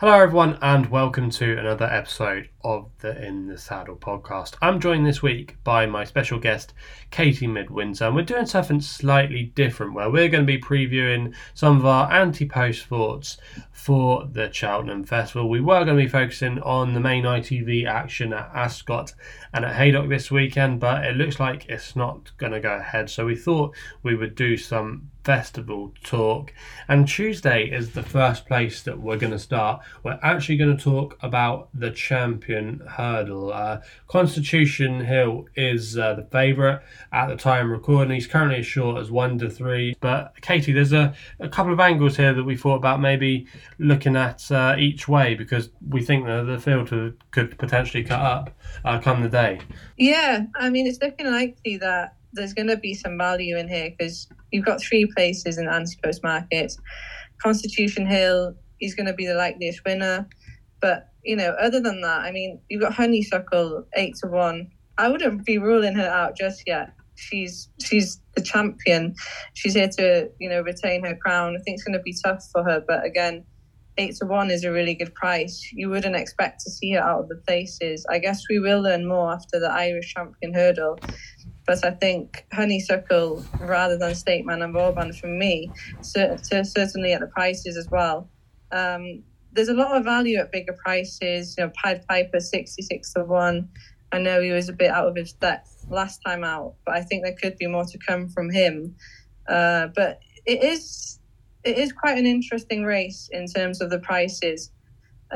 Hello, everyone, and welcome to another episode of the In the Saddle podcast. I'm joined this week by my special guest, Katie Midwinter, and we're doing something slightly different where we're going to be previewing some of our anti post thoughts for the Cheltenham Festival. We were going to be focusing on the main ITV action at Ascot and at Haydock this weekend, but it looks like it's not going to go ahead, so we thought we would do some festival talk. And Tuesday is the first place that we're going to start. We're actually going to talk about the champion hurdle. Uh, Constitution Hill is uh, the favourite at the time recording. He's currently as short as one to three. But Katie, there's a, a couple of angles here that we thought about maybe looking at uh, each way because we think that the field could potentially cut up uh, come the day. Yeah, I mean, it's looking likely that there's going to be some value in here because you've got three places in the anti-post market. Constitution Hill is going to be the likeliest winner, but you know, other than that, I mean, you've got Honeysuckle eight to one. I wouldn't be ruling her out just yet. She's she's the champion. She's here to you know retain her crown. I think it's going to be tough for her, but again, eight to one is a really good price. You wouldn't expect to see her out of the places. I guess we will learn more after the Irish champion hurdle. But I think honeysuckle rather than State Man and Vauban for me, certainly at the prices as well. Um, there's a lot of value at bigger prices. You know, Pied Piper 66 to 1. I know he was a bit out of his depth last time out, but I think there could be more to come from him. Uh, but it is it is quite an interesting race in terms of the prices.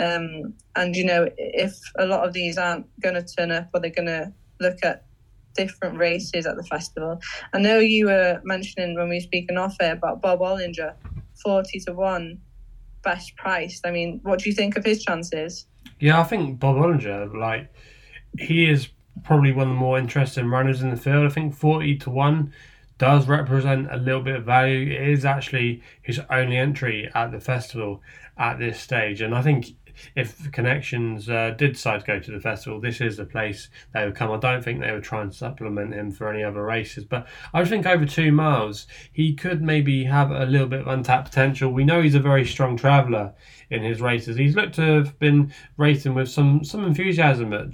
Um, and you know, if a lot of these aren't going to turn up, or they're going to look at different races at the festival. I know you were mentioning when we were speaking off air about Bob Olinger, 40 to 1 best priced. I mean, what do you think of his chances? Yeah, I think Bob Olinger, like, he is probably one of the more interesting runners in the field. I think 40 to 1 does represent a little bit of value. It is actually his only entry at the festival at this stage. And I think if connections uh, did decide to go to the festival, this is the place they would come. I don't think they would try and supplement him for any other races, but I think over two miles he could maybe have a little bit of untapped potential. We know he's a very strong traveller in his races. He's looked to have been racing with some some enthusiasm at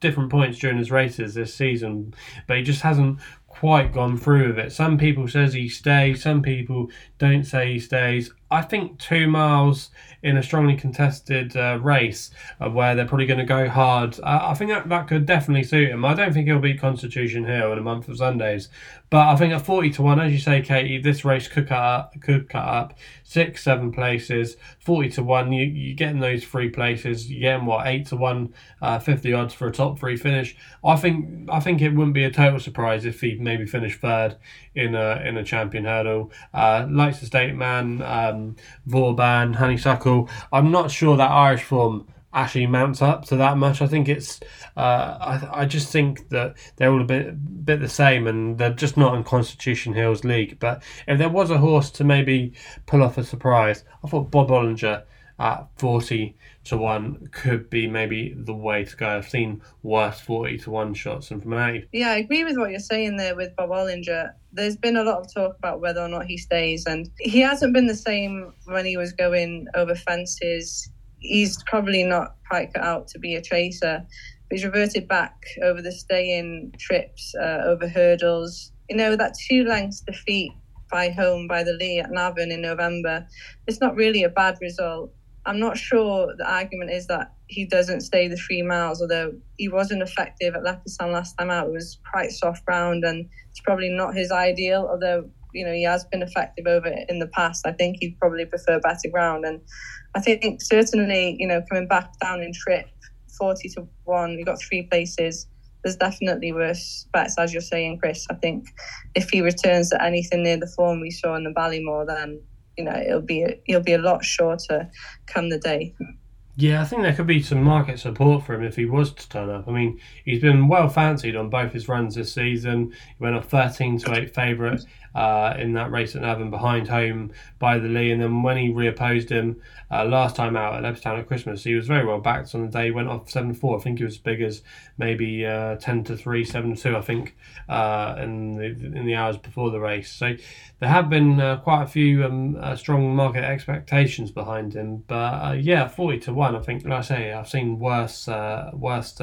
different points during his races this season, but he just hasn't quite gone through with it. Some people says he stays, some people don't say he stays. I think two miles in a strongly contested uh, race uh, where they're probably going to go hard, uh, I think that, that could definitely suit him. I don't think he'll beat Constitution Hill in a month of Sundays, but I think at 40 to 1, as you say, Katie, this race could cut up, could cut up six, seven places. 40 to 1, you, you're getting those three places. You're getting, what, 8 to 1, uh, 50 odds for a top three finish. I think I think it wouldn't be a total surprise if he maybe finished third in a, in a champion hurdle. Uh, likes the state man. Um, Vauban, Honeysuckle. I'm not sure that Irish form actually mounts up to that much. I think it's. Uh, I, I just think that they're all a bit bit the same, and they're just not in Constitution Hill's league. But if there was a horse to maybe pull off a surprise, I thought Bob Olinger at 40 to 1 could be maybe the way to go. I've seen worse 40 to 1 shots and from an Yeah, I agree with what you're saying there with Bob Olinger. There's been a lot of talk about whether or not he stays, and he hasn't been the same when he was going over fences. He's probably not quite cut out to be a chaser. He's reverted back over the stay in trips, uh, over hurdles. You know, that two lengths defeat by home by the Lee at Navan in November. It's not really a bad result I'm not sure the argument is that he doesn't stay the three miles, although he wasn't effective at Leopardstown last time out. It was quite soft ground and it's probably not his ideal, although, you know, he has been effective over it in the past. I think he'd probably prefer better ground. And I think certainly, you know, coming back down in trip, 40 to 1, you got three places. There's definitely worse bets, as you're saying, Chris. I think if he returns to anything near the form we saw in the Ballymore, then you know it'll be it'll be a lot shorter come the day. Yeah, I think there could be some market support for him if he was to turn up. I mean, he's been well fancied on both his runs this season. He went off 13 to 8 favourite uh, in that race at Navan behind home by the Lee. And then when he reopposed him uh, last time out at Leopardstown at Christmas, he was very well backed on the day. Went off 7 4. I think he was as big as maybe uh, 10 to 3, 7 2, I think, uh, in, the, in the hours before the race. So there have been uh, quite a few um, strong market expectations behind him. But yeah, 40 to 1, I think, like I say, I've seen worse, worse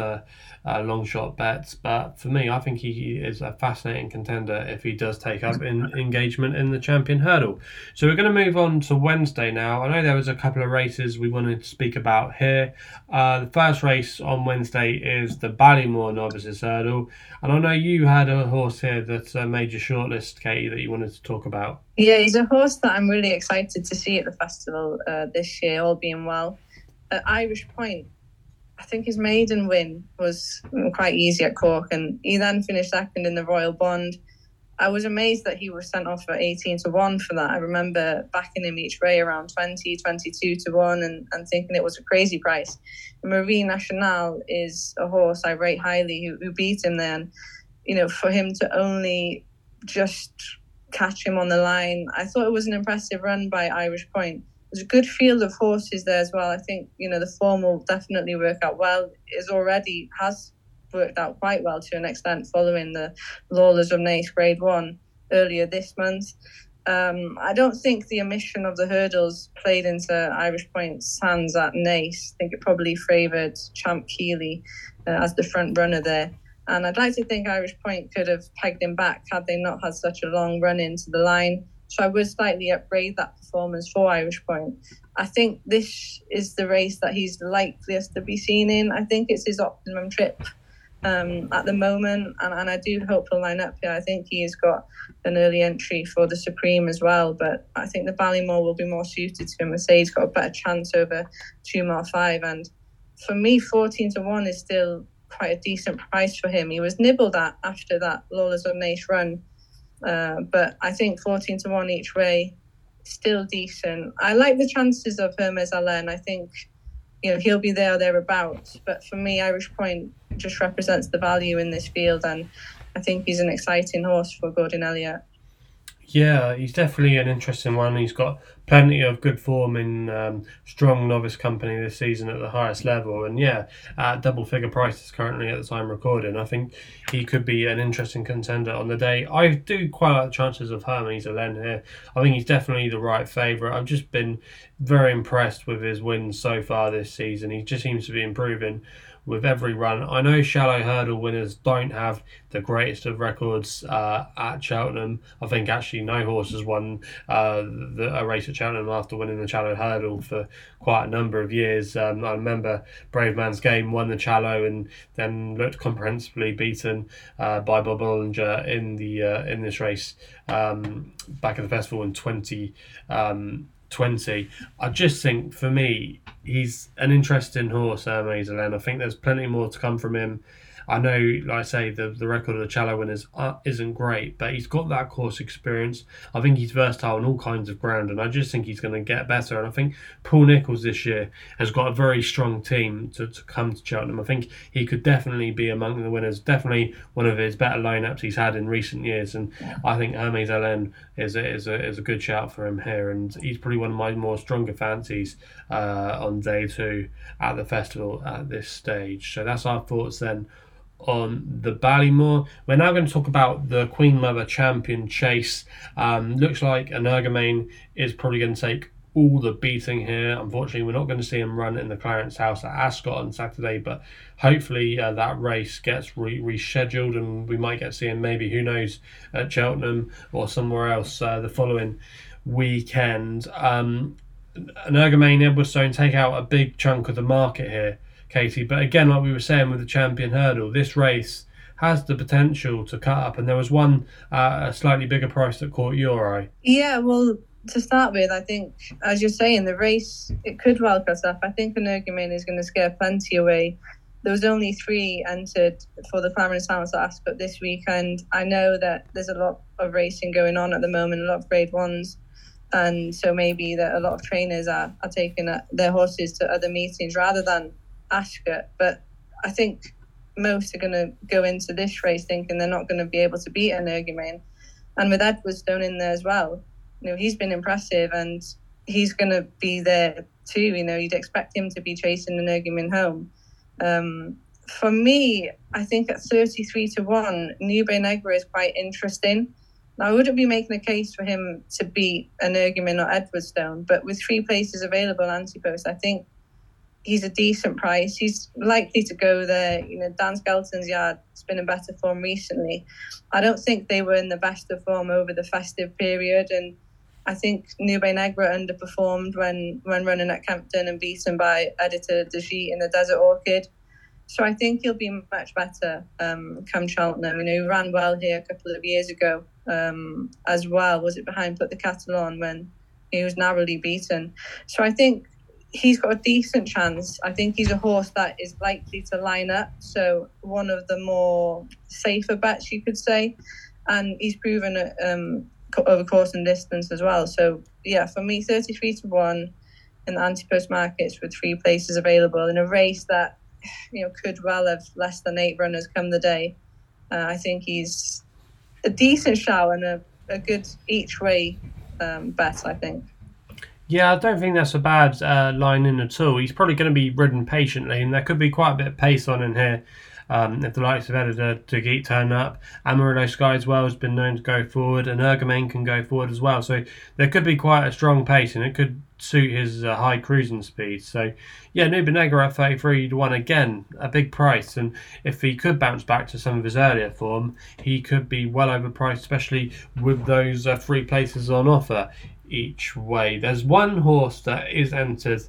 uh, long shot bets. But for me, I think he is a fascinating contender if he does take up in engagement in the champion hurdle. So we're going to move on to Wednesday now. I know there was a couple of races we wanted to speak about here. Uh, the first race on Wednesday is the Ballymore Novices Hurdle, and I know you had a horse here that uh, made your shortlist, Katie, that you wanted to talk about. Yeah, he's a horse that I'm really excited to see at the festival uh, this year, all being well. Irish Point I think his maiden win was mm, quite easy at Cork, and he then finished second in the Royal Bond. I was amazed that he was sent off at 18 to 1 for that. I remember backing him each way around 20, 22 to 1 and, and thinking it was a crazy price. Marine Nationale is a horse I rate highly who, who beat him then. You know, for him to only just catch him on the line, I thought it was an impressive run by Irish Point there's a good field of horses there as well. I think you know the form will definitely work out well. Is already has worked out quite well to an extent following the Lawlor's of Naas Grade One earlier this month. Um, I don't think the omission of the hurdles played into Irish Point's hands at Naas. I think it probably favoured Champ Kiely uh, as the front runner there. And I'd like to think Irish Point could have pegged him back had they not had such a long run into the line. So I would slightly upgrade that performance for Irish Point. I think this is the race that he's likeliest to be seen in. I think it's his optimum trip um, at the moment, and, and I do hope he'll line up here. I think he's got an early entry for the Supreme as well, but I think the Ballymore will be more suited to him. I say he's got a better chance over two more five, and for me, 14 to 1 is still quite a decent price for him. He was nibbled at after that Lawlor's of Naas run uh, but I think 14 to 1 each way, still decent. I like the chances of Hermes Allen. I think, you know, he'll be there or thereabouts. But for me, Irish Point just represents the value in this field. And I think he's an exciting horse for Gordon Elliott. Yeah, he's definitely an interesting one. He's got plenty of good form in um, strong novice company this season at the highest level. And yeah, at double figure prices currently at the time recording, I think he could be an interesting contender on the day. I do quite like the chances of Hermes Allen here. I think he's definitely the right favourite. I've just been very impressed with his wins so far this season. He just seems to be improving with every run. I know Challow hurdle winners don't have the greatest of records uh, at Cheltenham. I think actually no horse has won uh, the, a race at Cheltenham after winning the Challow hurdle for quite a number of years. Um, I remember Bravemansgame won the Challow and then looked comprehensively beaten uh, by Bob Olinger in the uh, in this race um, back at the festival in 20. Um, 20. I just think for me, he's an interesting horse, Hermes Allen. I think there's plenty more to come from him. I know, like I say, the, the record of the Challow winners uh, isn't great, but he's got that course experience. I think he's versatile on all kinds of ground, and I just think he's going to get better. And I think Paul Nicholls this year has got a very strong team to, to come to Cheltenham. I think he could definitely be among the winners, definitely one of his better lineups he's had in recent years. And I think Hermes Allen is a, is, a, is a good shout for him here, and he's probably one of my more stronger fancies uh, on day two at the festival at this stage. So that's our thoughts then on the Ballymore. We're now going to talk about the Queen Mother Champion Chase. Um, looks like Energumene is probably going to take all the beating here. Unfortunately, we're not going to see him run in the Clarence House at Ascot on Saturday, but hopefully uh, that race gets re- rescheduled and we might get seeing maybe, who knows, at Cheltenham or somewhere else uh, the following weekend. Um, Energumene Edwardstone take out a big chunk of the market here. Katie. But again, like we were saying with the champion hurdle, this race has the potential to cut up. And there was one uh, a slightly bigger price that caught your eye. Yeah, well, to start with, I think, as you're saying, the race, it could well cut up. I think Energumene is going to scare plenty away. There was only three entered for the Clarence House at Ascot this weekend. I know that there's a lot of racing going on at the moment, a lot of grade ones. And so maybe that a lot of trainers are, are taking their horses to other meetings rather than Ascot. But I think most are going to go into this race thinking they're not going to be able to beat an Energumene. And with Edwardstone in there as well, you know, he's been impressive and he's going to be there too. You know, you'd expect him to be chasing an Energumene home. Um, for me, I think at 33 to 1, Nube Negra is quite interesting. Now, I wouldn't be making a case for him to beat Energumene or Edwardstone, but with three places available Antipost, I think he's a decent price. He's likely to go there. You know, Dan Skelton's yard has been in better form recently. I don't think they were in the best of form over the festive period, and I think Nube Negra underperformed when when running at Kempton and beaten by Editeur Du Gite in the Desert Orchid. So I think he'll be much better um, come Cheltenham. You know, he ran well here a couple of years ago um, as well. Was it behind Put the Kettle On when he was narrowly beaten? So I think he's got a decent chance. I think he's a horse that is likely to line up. So one of the more safer bets, you could say. And he's proven it um, over course and distance as well. So yeah, for me, 33 to 1 in the anti-post markets with three places available in a race that, you know, could well have less than eight runners come the day. Uh, I think he's a decent shout and a, a good each way um, bet, I think. Yeah, I don't think that's a bad uh, line in at all. He's probably going to be ridden patiently, and there could be quite a bit of pace on in here. Um, if the likes of Editeur Du Gite turn up, Amarillo Sky as well has been known to go forward, and Energumene can go forward as well. So there could be quite a strong pace, and it could suit his uh, high cruising speed. So yeah, Nube Negra at 33 to 1 again, a big price. And if he could bounce back to some of his earlier form, he could be well overpriced, especially with those uh, free places on offer each way. There's one horse that is entered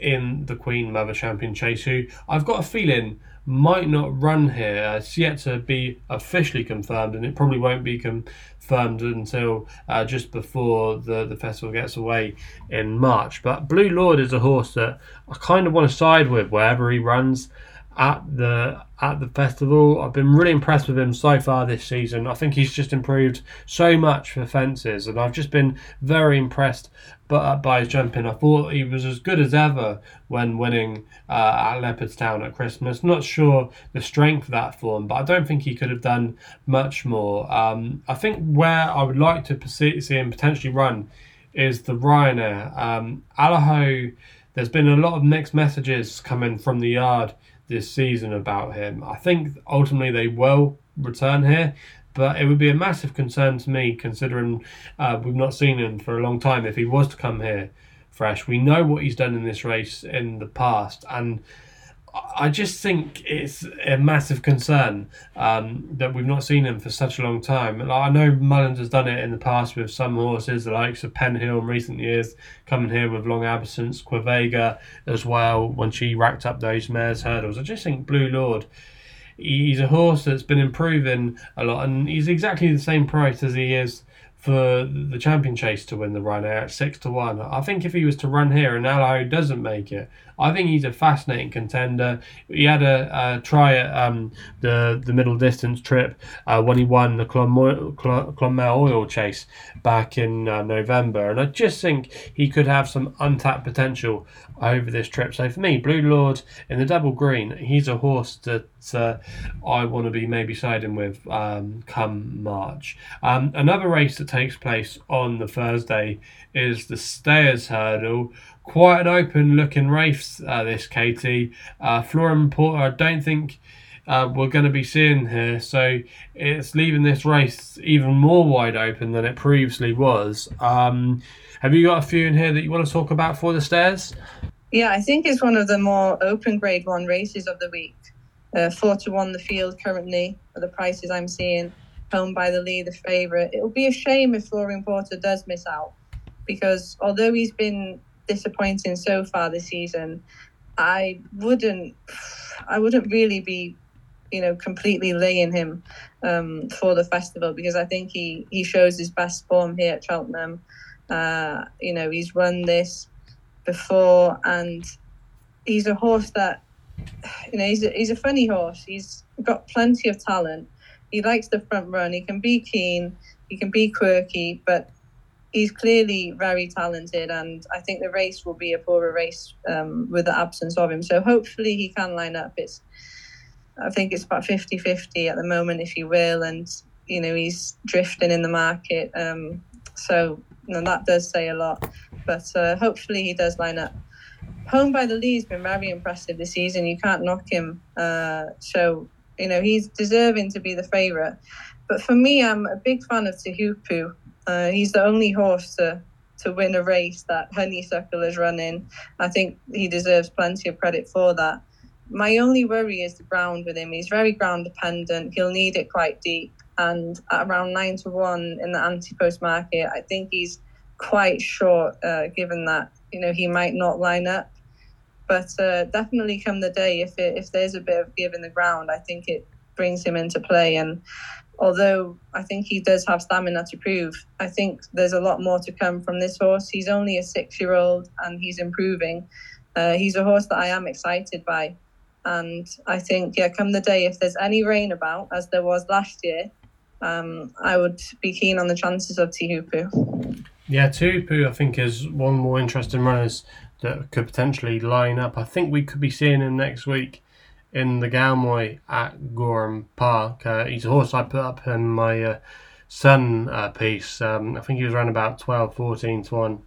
in the Queen Mother Champion Chase who I've got a feeling might not run here. It's yet to be officially confirmed, and it probably won't be confirmed until uh, just before the, the festival gets away in March. But Blue Lord is a horse that I kind of want to side with wherever he runs at the at the festival. I've been really impressed with him so far this season. I think he's just improved so much for fences, and I've just been very impressed by, by his jumping. I thought he was as good as ever when winning uh, at Leopardstown at Christmas. Not sure the strength of that form, but I don't think he could have done much more. Um, I think where I would like to see him potentially run is the Ryanair. Um, Allaho, there's been a lot of mixed messages coming from the yard this season about him. I think ultimately they will return here, but it would be a massive concern to me considering uh, we've not seen him for a long time. If he was to come here fresh, we know what he's done in this race in the past, and I just think it's a massive concern um, that we've not seen him for such a long time. Like, I know Mullins has done it in the past with some horses, the likes of Penhill in recent years, coming here with long absence, Quevega as well, when she racked up those mares' hurdles. I just think Blue Lord, he's a horse that's been improving a lot, and he's exactly the same price as he is for the champion chase to win the run at six to one. I think if he was to run here and Allaho doesn't make it, I think he's a fascinating contender. He had a, a try at um, the the middle distance trip uh, when he won the Clonmel Oil Chase back in uh, November, and I just think he could have some untapped potential over this trip. So for me, Blue Lord in the double green, he's a horse that uh, I want to be maybe siding with um, come March. Um, another race that takes place on the Thursday is the Stayers Hurdle. Quite an open looking race, uh, this Katie. Uh, Flooring Porter, I don't think. Uh, we're going to be seeing here. So it's leaving this race even more wide open than it previously was. Um, have you got a few in here that you want to talk about for the Stayers? Yeah, I think it's one of the more open grade one races of the week. Uh, four to one the field currently are the prices I'm seeing. Home by the Lee, the favourite. It will be a shame if Flooring Porter does miss out because although he's been disappointing so far this season, I wouldn't, I wouldn't really be, you know, completely laying him um, for the festival because I think he he shows his best form here at Cheltenham. Uh, you know, he's run this before, and he's a horse that, you know, he's a, he's a funny horse. He's got plenty of talent. He likes the front run. He can be keen. He can be quirky, but he's clearly very talented, and I think the race will be a poorer race um, with the absence of him. So hopefully he can line up. It's I think it's about 50-50 at the moment, if you will, and you know he's drifting in the market. Um, so that does say a lot. But uh, hopefully he does line up. Home by the Lee has been very impressive this season. You can't knock him. Uh, so you know he's deserving to be the favourite. But for me, I'm a big fan of Teahupoo. Uh, he's the only horse to to win a race that Honeysuckle is running. I think he deserves plenty of credit for that. My only worry is the ground with him. He's very ground dependent. He'll need it quite deep. And at around nine to one in the anti post market, I think he's quite short, uh, given that you know he might not line up. But uh, definitely come the day, if it, if there's a bit of give in the ground, I think it brings him into play. And although I think he does have stamina to prove, I think there's a lot more to come from this horse. He's only a six year old and he's improving. Uh, he's a horse that I am excited by. And I think, yeah, come the day, if there's any rain about, as there was last year, um, I would be keen on the chances of Teahupoo. Yeah, Teahupoo, I think, is one more interesting runners that could potentially line up. I think we could be seeing him next week in the Galmoy at Gowran Park. Uh, he's a horse I put up in my uh, uh, piece. Um, I think he was around about 12, 14 to 1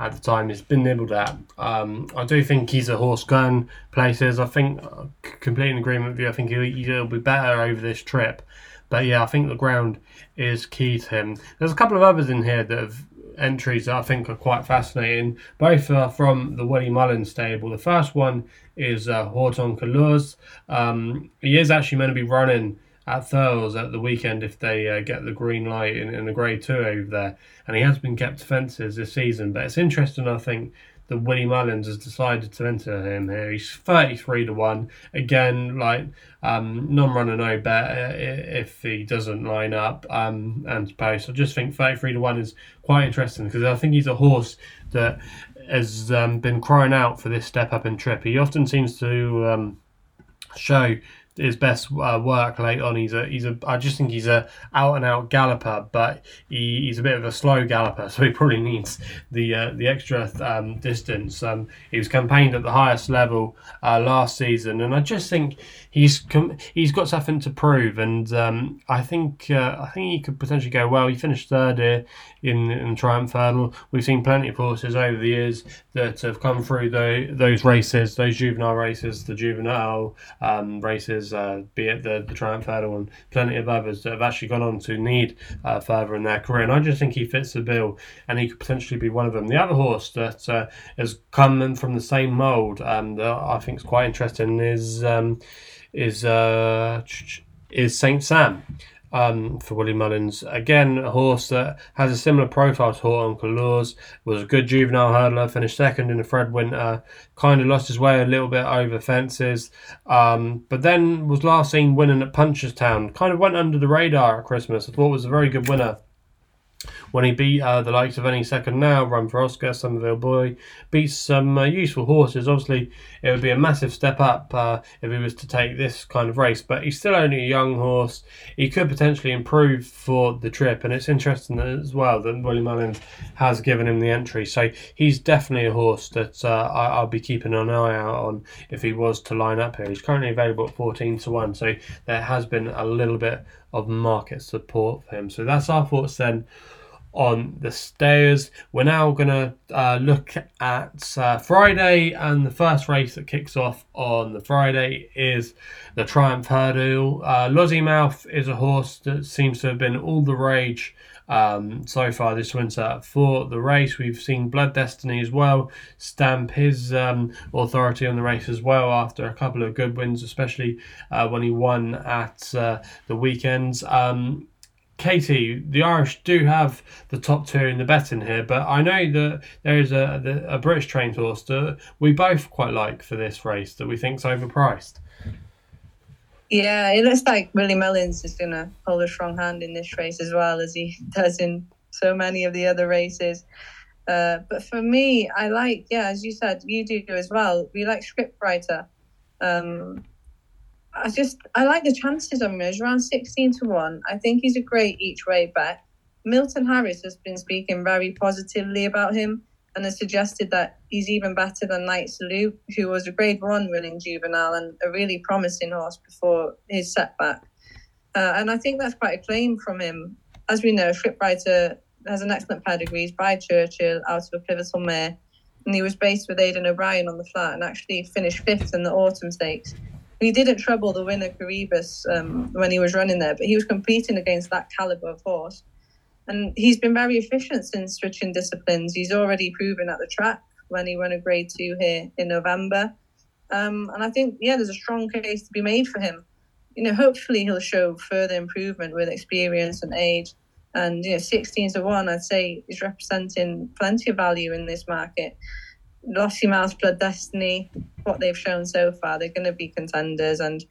at the time. He's been nibbled at. Um, I do think he's a horse going places. I think, uh, complete in agreement with you, I think he'll, he'll be better over this trip. But yeah, I think the ground is key to him. There's a couple of others in here that have entries that I think are quite fascinating. Both are from the Willie Mullins stable. The first one is uh, Haut En Couleurs. Um, he is actually meant to be running at Thurles at the weekend if they uh, get the green light in, in the Grade 2 over there. And he has been kept fences this season. But it's interesting, I think, that Willie Mullins has decided to enter him here. He's 33 to 1. Again, like um, non runner no bet uh, if he doesn't line up um, and post. I just think 33 to 1 is quite interesting because I think he's a horse that has um, been crying out for this step up in trip. He often seems to um, show his best uh, work late on. He's a he's a I just think he's a out and out galloper, but he, he's a bit of a slow galloper, so he probably needs the uh, the extra um, distance. Um, he was campaigned at the highest level uh, last season, and I just think he's com- he's got something to prove, and um, I think uh, I think he could potentially go well. He finished third here in, in Triumph Hurdle. We've seen plenty of horses over the years that have come through the, those races, those juvenile races, the juvenile um, uh, be it the, the Triumph Hurdle and plenty of others that have actually gone on to need uh, further in their career. And I just think he fits the bill and he could potentially be one of them. The other horse that uh, has come from the same mould um, that I think is quite interesting is um, is uh, is Saint Sam um, for Willie Mullins. Again, a horse that has a similar profile to Haut En Couleurs, was a good juvenile hurdler, finished second in the Fred Winter, kind of lost his way a little bit over fences, um, but then was last seen winning at Punchestown. Kind of went under the radar at Christmas. I thought was a very good winner when he beat uh, the likes of Any Second Now, Run for Oscar, Somerville Boy, beats some uh, useful horses. Obviously, it would be a massive step up uh, if he was to take this kind of race, but he's still only a young horse. He could potentially improve for the trip, and it's interesting as well that Willie Mullins has given him the entry. So he's definitely a horse that uh, I, will be keeping an eye out on if he was to line up here. He's currently available at 14 to 1, so there has been a little bit of market support for him. So that's our thoughts then on the Stayers. We're now going to uh, look at uh, Friday, and the first race that kicks off on the Friday is the Triumph Hurdle. Uh, Lossiemouth is a horse that seems to have been all the rage um, so far this winter for the race. We've seen Blood Destiny as well stamp his um, authority on the race as well after a couple of good wins, especially uh, when he won at uh, the weekends. Um, Katie, the Irish do have the top two in the betting here, but I know that there is a, a British trained horse that we both quite like for this race that we think's overpriced. Yeah, it looks like Willie Mullins is going to hold a strong hand in this race as well as he does in so many of the other races. Uh, but for me, I like, yeah, as you said, you do as well. We like scriptwriter. Um, I just I like the chances on him. He's around sixteen to one. I think he's a great each way bet. Milton Harris has been speaking very positively about him and has suggested that he's even better than Knight Salute, who was a grade one winning juvenile and a really promising horse before his setback. Uh, and I think that's quite a claim from him. As we know, Scriptwriter has an excellent pedigree. By Churchill out of a pivotal mare. And he was based with Aidan O'Brien on the flat and actually finished fifth in the autumn stakes. He didn't trouble the winner, Coroebus, um, when he was running there, but he was competing against that caliber of horse. And he's been very efficient since switching disciplines. He's already proven at the track when he won a grade two here in November. Um, and I think, yeah, there's a strong case to be made for him. You know, hopefully he'll show further improvement with experience and age. And, you know, 16 to 1, I'd say, is representing plenty of value in this market. Lossiemouth, Blood Destiny, what they've shown so far, they're going to be contenders. And,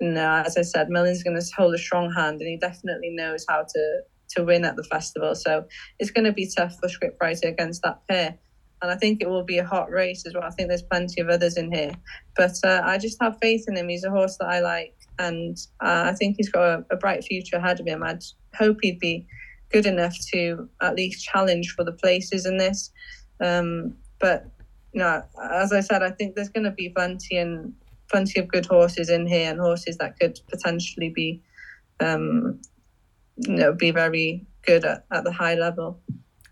you know, as I said, Mullins's going to hold a strong hand and he definitely knows how to to win at the festival. So it's going to be tough for Scriptwriter against that pair. And I think it will be a hot race as well. I think there's plenty of others in here. But uh, I just have faith in him. He's a horse that I like. And uh, I think he's got a, a bright future ahead of him. I'd hope he'd be good enough to at least challenge for the places in this. Um, but you know, as I said, I think there's going to be plenty and plenty of good horses in here and horses that could potentially be um, you know be very good at, at the high level.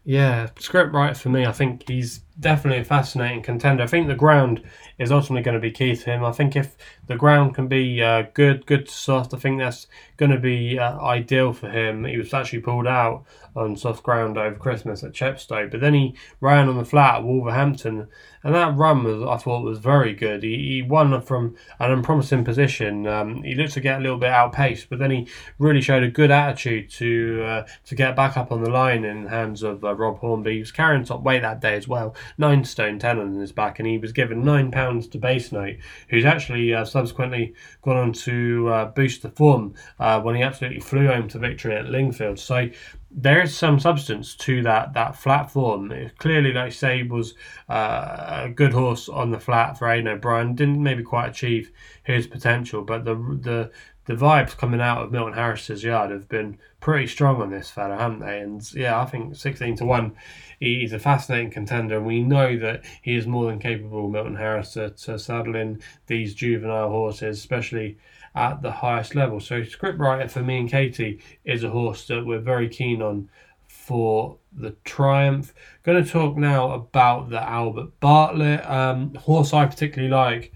Yeah, Scriptwriter for me. I think he's definitely a fascinating contender. I think the ground is ultimately going to be key to him. I think if the ground can be uh, good, good soft, I think that's going to be uh, ideal for him. He was actually pulled out on soft ground over Christmas at Chepstow, but then he ran on the flat at Wolverhampton, and that run was I thought was very good. He, he won from an unpromising position. Um, he looked to get a little bit outpaced, but then he really showed a good attitude to uh, to get back up on the line in the hands of uh, Rob Hornby. He was carrying top weight that day as well nine stone ten on his back, and he was given nine pounds to Base Note, who's actually uh, subsequently gone on to uh, boost the form uh, when he absolutely flew home to victory at Lingfield. So there is some substance to that that flat form. It clearly, like I say, was uh, a good horse on the flat for Aidan O'Brien. Didn't maybe quite achieve his potential, but the the the vibes coming out of Milton Harris's yard have been pretty strong on this fella, haven't they? And yeah, I think sixteen to one, he's a fascinating contender, and we know that he is more than capable, Milton Harris, to, to saddle in these juvenile horses, especially at the highest level. So Scriptwriter for me and Katie is a horse that we're very keen on for the Triumph. Going to talk now about the Albert Bartlett um, horse I particularly like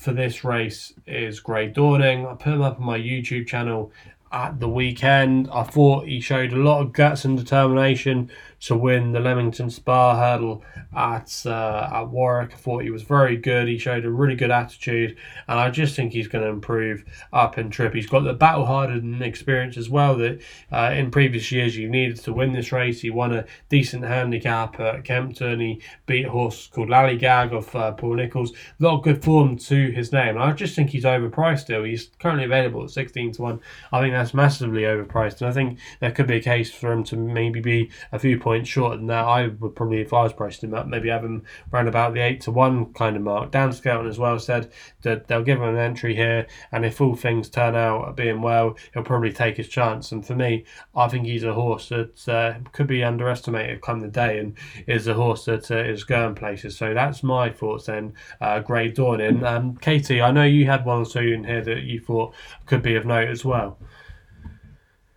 for this race is Grey Dawning. I put him up on my YouTube channel at the weekend. I thought he showed a lot of guts and determination to win the Leamington Spa hurdle at uh, at Warwick. I thought he was very good. He showed a really good attitude, and I just think he's going to improve up in trip. He's got the battle hardened experience as well that uh, in previous years you needed to win this race. He won a decent handicap at Kempton. He beat a horse called Lallygag of uh, Paul Nicholls. A lot of good form to his name. I just think he's overpriced still. He's currently available at 16 to 1. I think that's massively overpriced, and I think there could be a case for him to maybe be a few points points shorter than that. I would probably, if I was pricing him up, maybe have him around about the eight to one kind of mark. Dan Skelton as well said that they'll give him an entry here, and if all things turn out being well, he'll probably take his chance. And for me, I think he's a horse that uh, could be underestimated come the day, and is a horse that uh, is going places. So that's my thoughts then. Uh, Grey Dawning. Um, Katie, I know you had one or two in here that you thought could be of note as well.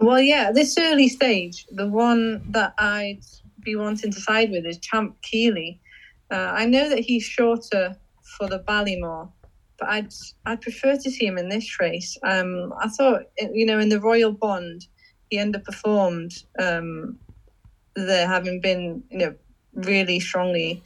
Well, yeah, this early stage, the one that I'd be wanting to side with is Champ Kiely. Uh, I know that he's shorter for the Ballymore, but I'd I'd prefer to see him in this race. Um, I thought, you know, in the Royal Bond, he underperformed um, there, having been, you know, really strongly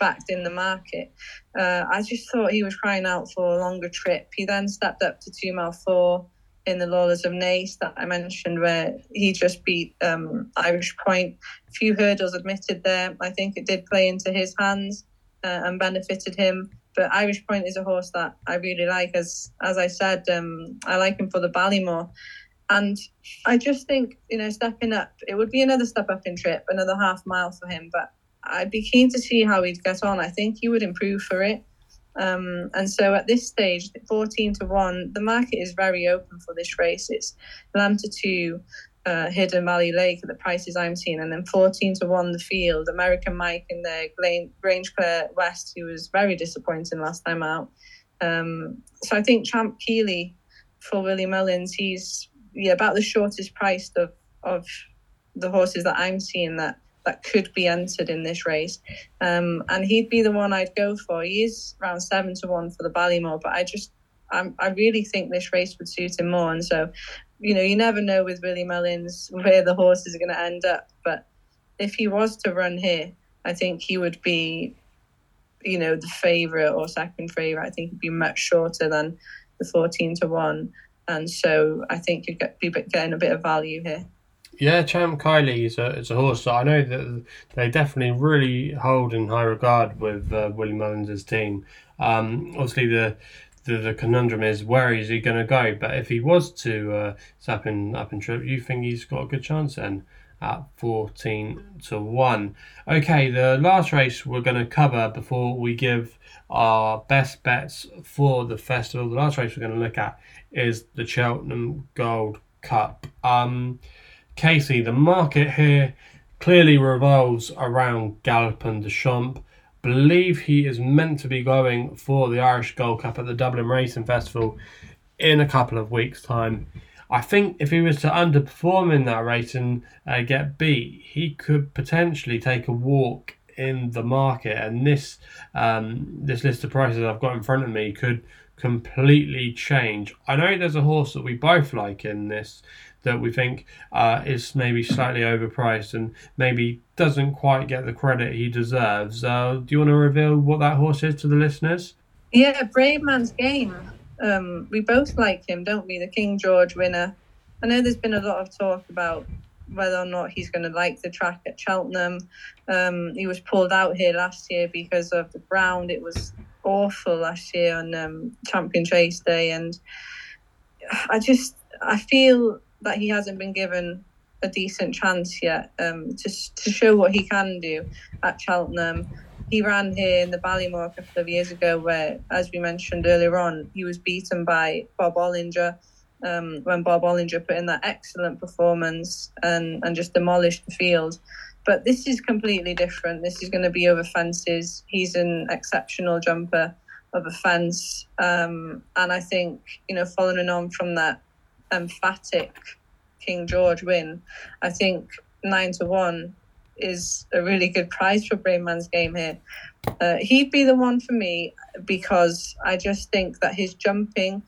backed in the market. Uh, I just thought he was crying out for a longer trip. He then stepped up to two mile four in the Lawlor's of Naas that I mentioned, where he just beat um, Irish Point. Few hurdles admitted there. I think it did play into his hands uh, and benefited him. But Irish Point is a horse that I really like. As as I said, um, I like him for the Ballymore. And I just think, you know, stepping up, it would be another step up in trip, another half mile for him. But I'd be keen to see how he'd get on. I think he would improve for it. Um, and so at this stage, 14 to 1, the market is very open for this race. It's Lamb to 2, uh, Hidden Valley Lake at the prices I'm seeing, and then 14 to 1 the field. American Mike in there, Grangeclare West, who was very disappointing last time out. Um, so I think Champ Kiely for Willie Mullins, he's yeah about the shortest priced of of the horses that I'm seeing that that could be entered in this race. Um, and he'd be the one I'd go for. He is around seven to one for the Ballymore, but I just I'm, I really think this race would suit him more. And so you know, you never know with Willie Mullins where the horses are going to end up. But if he was to run here, I think he would be, you know, the favourite or second favourite. I think he'd be much shorter than the 14 to 1. And so I think you'd get, be getting a bit of value here. Yeah, Champ Kiely is a, is a horse that I know that they definitely really hold in high regard with uh, Willie Mullins' team. Um, obviously, the the, the conundrum is where is he going to go? But if he was to uh, in up in trip, you think he's got a good chance then at fourteen to one. Okay, the last race we're going to cover before we give our best bets for the festival. The last race we're going to look at is the Cheltenham Gold Cup. Um, Casey, the market here clearly revolves around Galopin Des Champs believe he is meant to be going for the Irish Gold Cup at the Dublin Racing Festival in a couple of weeks' time. I think if he was to underperform in that race and uh, get beat, he could potentially take a walk in the market. And this um, this list of prices I've got in front of me could completely change. I know there's a horse that we both like in this that we think uh, is maybe slightly overpriced and maybe doesn't quite get the credit he deserves. Uh, do you want to reveal what that horse is to the listeners? Yeah, Bravemansgame. Um, we both like him, don't we? The King George winner. I know there's been a lot of talk about whether or not he's going to like the track at Cheltenham. Um, he was pulled out here last year because of the ground. It was awful last year on um, Champion Chase Day, and I just I feel that he hasn't been given a decent chance yet um, to, to show what he can do at Cheltenham. He ran here in the Ballymore a couple of years ago, where, as we mentioned earlier on, he was beaten by Bob Olinger. um, when Bob Olinger put in that excellent performance and, and just demolished the field. But this is completely different. This is going to be over fences. He's an exceptional jumper of a fence. Um, and I think, you know, following on from that emphatic King George win, I think nine to one is a really good prize for Bravemansgame here. Uh, he'd be the one for me because I just think that his jumping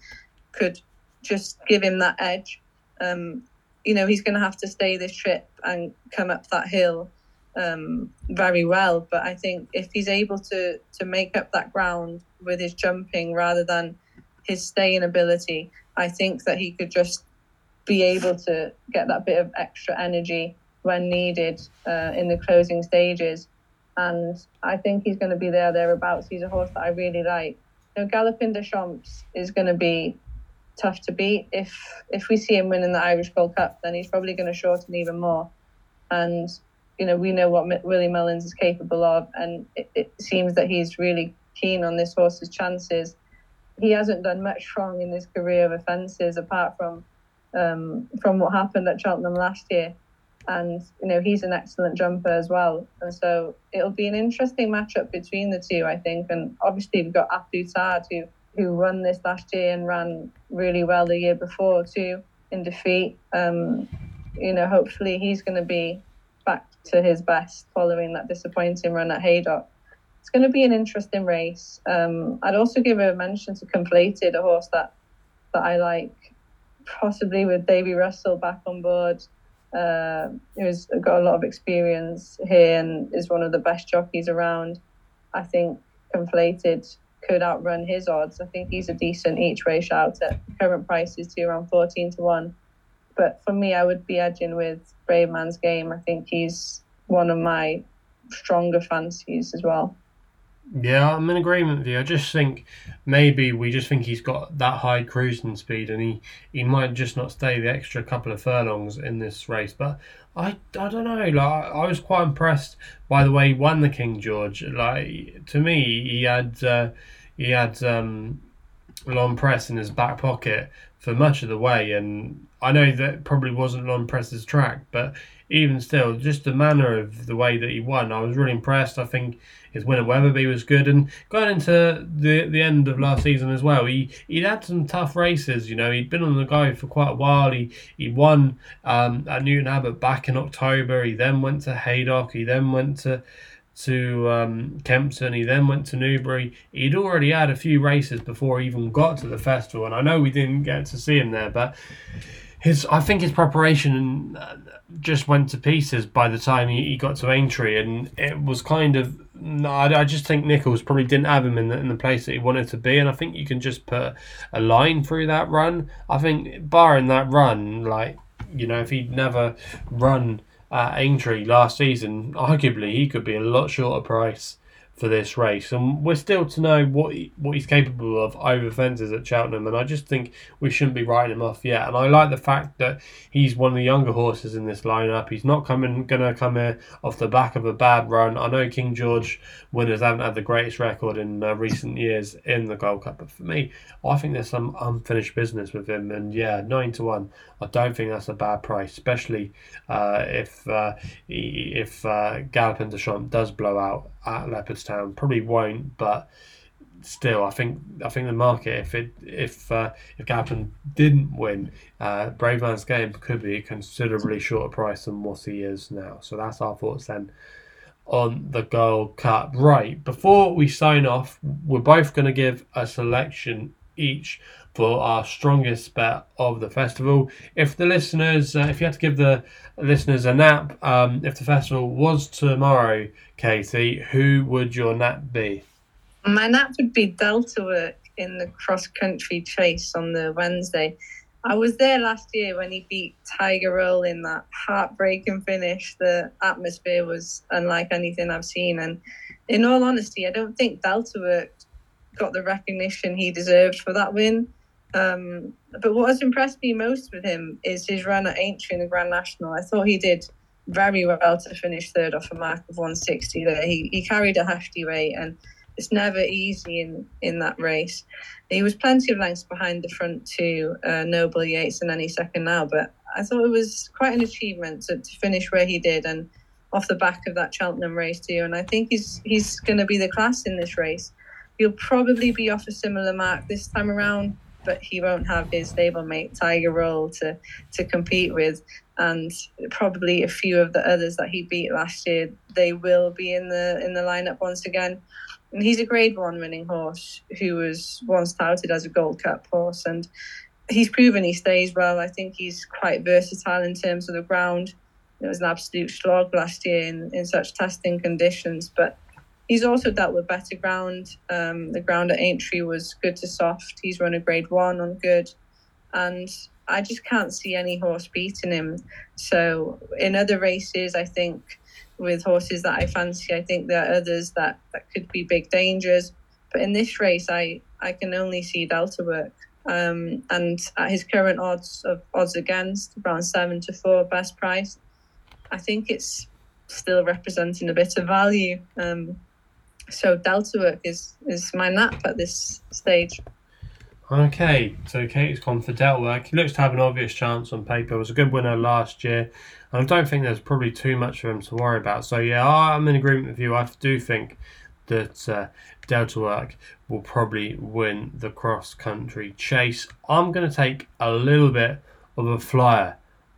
could just give him that edge. Um, you know, he's going to have to stay this trip and come up that hill um, very well. But I think if he's able to to make up that ground with his jumping rather than his staying ability, I think that he could just be able to get that bit of extra energy when needed uh, in the closing stages. And I think he's going to be there thereabouts. He's a horse that I really like. You know, Galopin Des Champs is going to be tough to beat. If if we see him winning the Irish Gold Cup, then he's probably going to shorten even more. And you know, we know what Willie Mullins is capable of, and it, it seems that he's really keen on this horse's chances he hasn't done much wrong in his career of offences apart from um, from what happened at Cheltenham last year. And you know he's an excellent jumper as well, and so it'll be an interesting matchup between the two, I think. And obviously we've got A Plus who who won this last year and ran really well the year before too in defeat. Um, you know, hopefully he's going to be back to his best following that disappointing run at Haydock it's going to be an interesting race. Um, I'd also give a mention to Conflated, a horse that that I like, possibly with Davy Russell back on board. Uh, who's got a lot of experience here and is one of the best jockeys around. I think Conflated could outrun his odds. I think he's a decent each way shout at current prices to around 14 to 1. But for me, I would be edging with Bravemansgame. I think he's one of my stronger fancies as well. Yeah, I'm in agreement with you. I just think maybe we just think he's got that high cruising speed, and he, he might just not stay the extra couple of furlongs in this race. But I, I don't know. Like I was quite impressed by the way he won the King George. Like to me, he had uh, he had um, Presse in his back pocket for much of the way. And I know that probably wasn't on Press's track, but even still, just the manner of the way that he won, I was really impressed. I think his win at was good, and going into the the end of last season as well, he he'd had some tough races. You know, he'd been on the go for quite a while. He he won um, at Newton Abbot back in October. He then went to Haydock. He then went to to um, Kempton. He then went to Newbury. He'd already had a few races before he even got to the festival, and I know we didn't get to see him there, but his I think his preparation uh, just went to pieces by the time he, he got to Aintree, and it was kind of no, I, I just think Nicholls probably didn't have him in the, in the place that he wanted to be, and I think you can just put a line through that run. I think, barring that run, like you know, if he'd never run at Aintree last season, arguably he could be a lot shorter price for this race, and we're still to know what he, what he's capable of over fences at Cheltenham. And I just think we shouldn't be writing him off yet. And I like the fact that he's one of the younger horses in this lineup. He's not coming going to come here off the back of a bad run. I know King George winners haven't had the greatest record in uh, recent years in the Gold Cup, but for me, I think there's some unfinished business with him. And yeah, nine to one, I don't think that's a bad price, especially uh, if uh, if uh, Galopin Des Champs does blow out at Leopardstown. Probably won't, but still, I think I think the market, if it if uh, if Galopin didn't win, uh, Bravemansgame could be considerably shorter price than what he is now. So that's our thoughts then on the Gold Cup. Right, before we sign off, we're both going to give a selection each for our strongest bet of the festival. If the listeners, uh, if you had to give the listeners a nap, um, if the festival was tomorrow, Katie, who would your nap be? My nap would be Delta Work in the cross country chase on the Wednesday. I was there last year when he beat Tiger Roll in that heartbreaking finish. The atmosphere was unlike anything I've seen. And in all honesty, I don't think Delta Work got the recognition he deserved for that win. Um, but what has impressed me most with him is his run at Aintree in the Grand National. I thought he did very well to finish third off a mark of 160 there. He, he carried a hefty weight and it's never easy in, in that race. He was plenty of lengths behind the front two, uh, Noble Yeats and any second now, but I thought it was quite an achievement to, to finish where he did and off the back of that Cheltenham race too. And I think he's he's going to be the class in this race. He'll probably be off a similar mark this time around but he won't have his stablemate Tiger Roll to to compete with, and probably a few of the others that he beat last year. They will be in the in the lineup once again. And he's a Grade One winning horse who was once touted as a Gold Cup horse, and he's proven he stays well. I think he's quite versatile in terms of the ground. It was an absolute slog last year in, in such testing conditions, but He's also dealt with better ground. Um, the ground at Aintree was good to soft. He's run a grade one on good. And I just can't see any horse beating him. So in other races, I think with horses that I fancy, I think there are others that, that could be big dangers. But in this race, I, I can only see Delta work. Um, and at his current odds of odds against around seven to four best price, I think it's still representing a bit of value. Um, so Delta work is is my nap at this stage. Okay, so Kate's gone for Delta work. He looks to have an obvious chance on paper. Was a good winner last year, and I don't think there's probably too much for him to worry about. So yeah, I'm in agreement with you. I do think that uh, Delta Work will probably win the cross country chase. I'm going to take a little bit of a flyer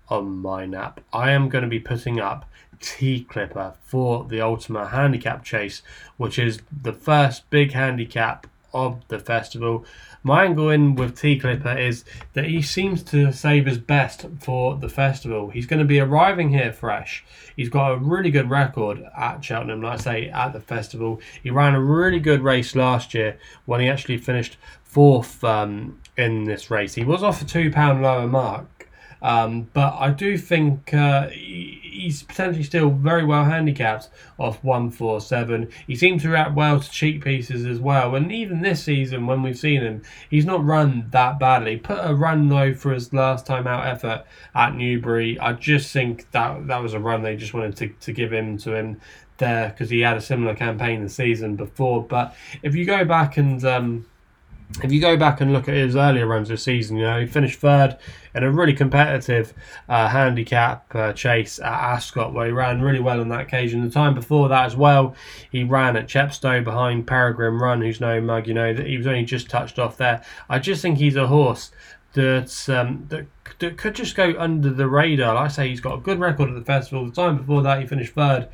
on my nap. I am going to be putting up Tea Clipper for the Ultima Handicap Chase, which is the first big handicap of the festival. My angle in with Tea Clipper is that he seems to save his best for the festival. He's going to be arriving here fresh. He's got a really good record at Cheltenham, like I say, at the festival. He ran a really good race last year when he actually finished fourth um, in this race. He was off a £2 lower mark um, but I do think uh, he's potentially still very well handicapped off 147. He seems to react well to cheek pieces as well. And even this season, when we've seen him, he's not run that badly. Put a run though for his last time out effort at Newbury. I just think that that was a run they just wanted to, to give him to him there because he had a similar campaign the season before. But if you go back and um, if you go back and look at his earlier runs this season, you know, he finished third in a really competitive uh, handicap uh, chase at Ascot, where he ran really well on that occasion. The time before that as well, he ran at Chepstow behind Peregrine Run, who's no mug, you know, that he was only just touched off there. I just think he's a horse that, um, that, that could just go under the radar. Like I say, he's got a good record at the festival. The time before that, he finished third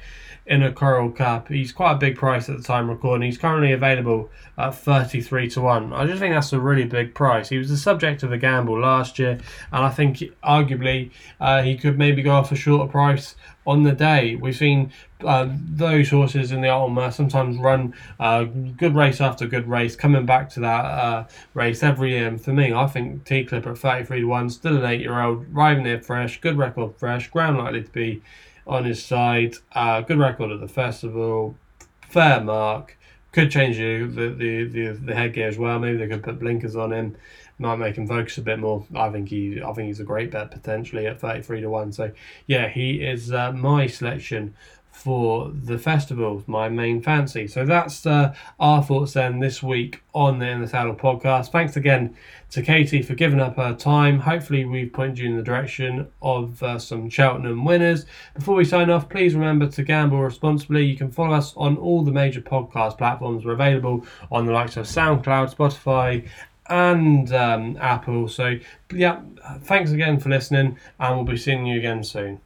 in a Coral Cup. He's quite a big price at the time recording. He's currently available at 33 to 1. I just think that's a really big price. He was the subject of a gamble last year, and I think arguably uh, he could maybe go off a shorter price on the day. We've seen uh, those horses in the Ultima sometimes run uh, good race after good race, coming back to that uh, race every year. And for me, I think T Clip at 33 to 1, still an eight year old, riding there fresh, good record fresh, ground likely to be on his side. Uh, good record at the festival. Fair mark. Could change the, the, the, the headgear as well. Maybe they could put blinkers on him. Might make him focus a bit more. I think he I think he's a great bet potentially at 33 to 1. So yeah, he is uh, my selection for the festival, my main fancy. So that's uh, our thoughts then this week on the In the Saddle podcast. Thanks again to Katie for giving up her time. Hopefully, we've pointed you in the direction of uh, some Cheltenham winners. Before we sign off, please remember to gamble responsibly. You can follow us on all the major podcast platforms. We're available on the likes of SoundCloud, Spotify, and um, Apple. So, yeah, thanks again for listening, and we'll be seeing you again soon.